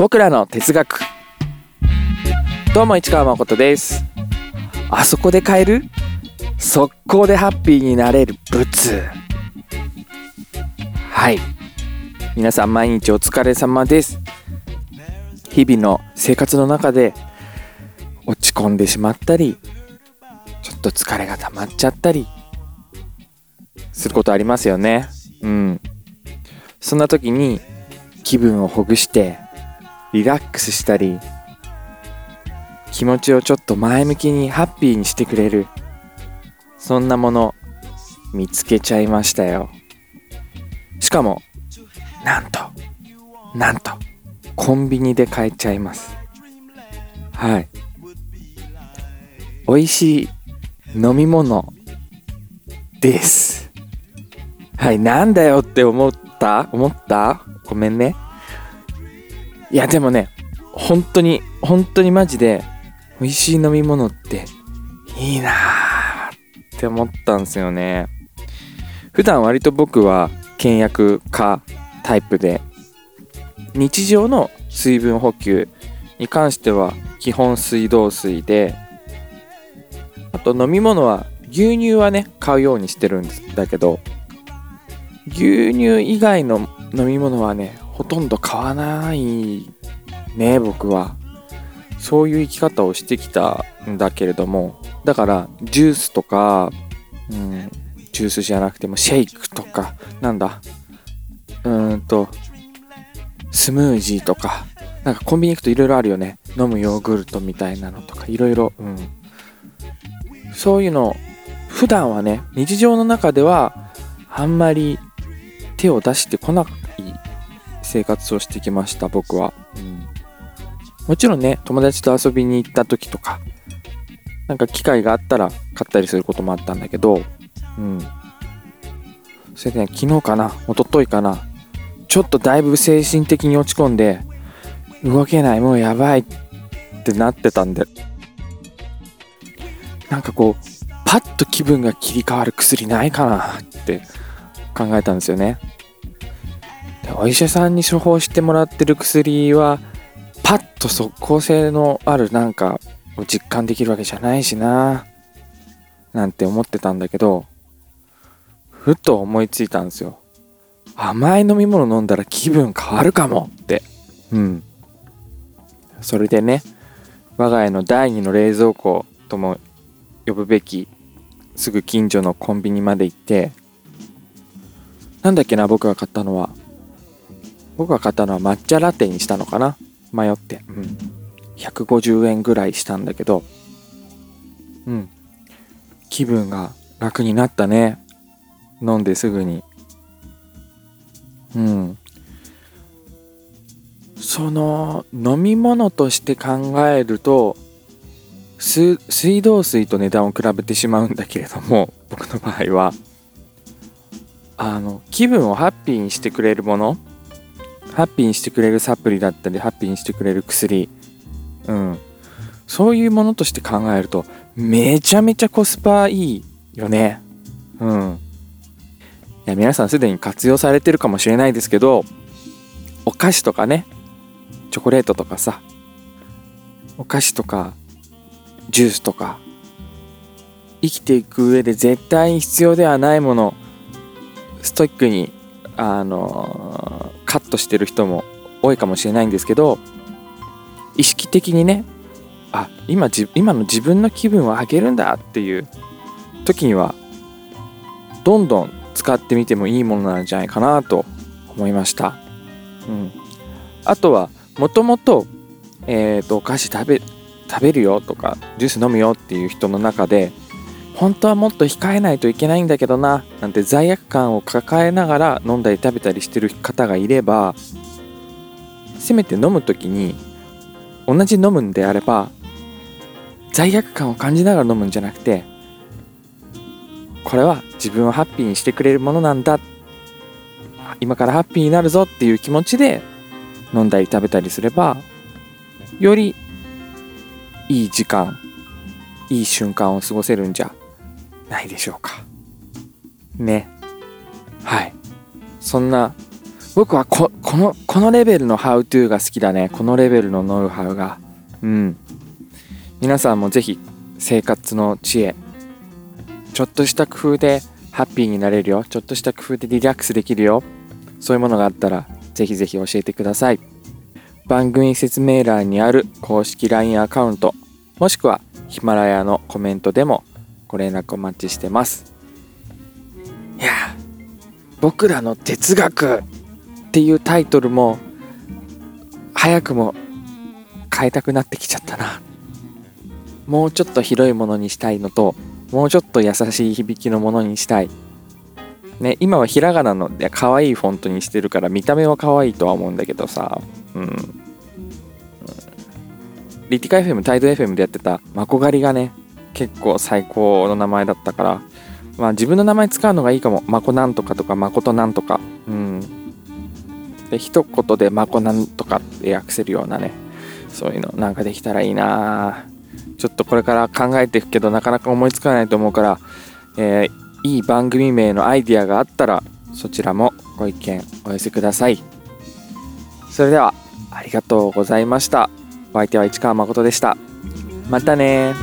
僕らの哲学。どうも市川誠です。あそこで買える？速攻でハッピーになれる物はい。皆さん毎日お疲れ様です。日々の生活の中で落ち込んでしまったりちょっと疲れが溜まっちゃったりすることありますよね。うん。そんな時に気分をほぐしてリラックスしたり気持ちをちょっと前向きにハッピーにしてくれるそんなもの見つけちゃいましたよ。しかもなんとなんとコンビニで買えちゃいます。はい。美味しい飲み物です。はいなんだよって思った？思った？ごめんね。いやでもね本当に本当にマジで美味しい飲み物っていいなーって思ったんですよね。普段割と僕は倹約家タイプで日常の水分補給に関しては基本水道水であと飲み物は牛乳はね買うようにしてるんだけど牛乳以外の飲み物はねほとんど買わないね僕は。そういう生き方をしてきたんだけれども。だからジュースとか、うん、ジュースじゃなくてもシェイクとかなんだうーんとスムージーとかなんかコンビニ行くといろいろあるよね。飲むヨーグルトみたいなのとかいろいろうん。そういうの普段はね日常の中ではあんまり手を出してこない生活をしてきました僕は、うん、もちろんね友達と遊びに行った時とかなんか機会があったら買ったりすることもあったんだけどうん。それでね昨日かな一昨日かなちょっとだいぶ精神的に落ち込んで動けないもうやばいってなってたんで。なんかこうパッと気分が切り替わる薬ないかなって考えたんですよねお医者さんに処方してもらってる薬はパッと即効性のあるなんかを実感できるわけじゃないしな。なんて思ってたんだけどふと思いついたんですよ。甘い飲み物飲んだら気分変わるかもって。うん。それでね我が家の第二の冷蔵庫とも呼ぶべきすぐ近所のコンビニまで行ってなんだっけな僕が買ったのは。僕が買ったのは抹茶ラテにしたのかな？迷って。うん。150円ぐらいしたんだけど、うん。気分が楽になったね。飲んですぐに。うん。その飲み物として考えると水道水と値段を比べてしまうんだけれども僕の場合はあの気分をハッピーにしてくれるものハッピーにしてくれるサプリだったりハッピーにしてくれる薬。うん。そういうものとして考えるとめちゃめちゃコスパいいよね。うん。いや皆さんすでに活用されてるかもしれないですけどお菓子とかね。チョコレートとかさ。お菓子とかジュースとか。生きていく上で絶対に必要ではないもの。ストイックにあのカットしてる人も多いかもしれないんですけど意識的にねあ今今の自分の気分を上げるんだっていう時にはどんどん使ってみてもいいものなんじゃないかなと思いました。うん、あとはもともと,、えーとお菓子食べ食べるよとかジュース飲むよっていう人の中で本当はもっと控えないといけないんだけどななんて罪悪感を抱えながら飲んだり食べたりしてる方がいればせめて飲む時に同じ飲むんであれば罪悪感を感じながら飲むんじゃなくてこれは自分をハッピーにしてくれるものなんだ。今からハッピーになるぞっていう気持ちで飲んだり食べたりすればよりいい時間いい瞬間を過ごせるんじゃ。ないでしょうか。ね。はい。そんな僕はここのこのレベルのハウトゥーが好きだねこのレベルのノウハウがうん皆さんもぜひ生活の知恵ちょっとした工夫でハッピーになれるよちょっとした工夫でリラックスできるよそういうものがあったらぜひぜひ教えてください番組説明欄にある公式 LINE アカウントもしくはヒマラヤのコメントでもご連絡お待ちしてます。いや僕らの哲学っていうタイトルも早くも変えたくなってきちゃったな。もうちょっと広いものにしたいのともうちょっと優しい響きのものにしたい。ね今はひらがなので可愛いフォントにしてるから見た目は可愛いとは思うんだけどさ。うん。リティカ FM タイド FM でやってたマコ狩りがね結構最高の名前だったからまあ自分の名前使うのがいいかも。マコなんとかとかマコトなんとか。うん。で一言でマコなんとかって訳せるようなねそういうのなんかできたらいいな。ちょっとこれから考えていくけどなかなか思いつかないと思うから、えー、いい番組名のアイディアがあったらそちらもご意見お寄せください。それではありがとうございました。お相手は市川誠でした。またね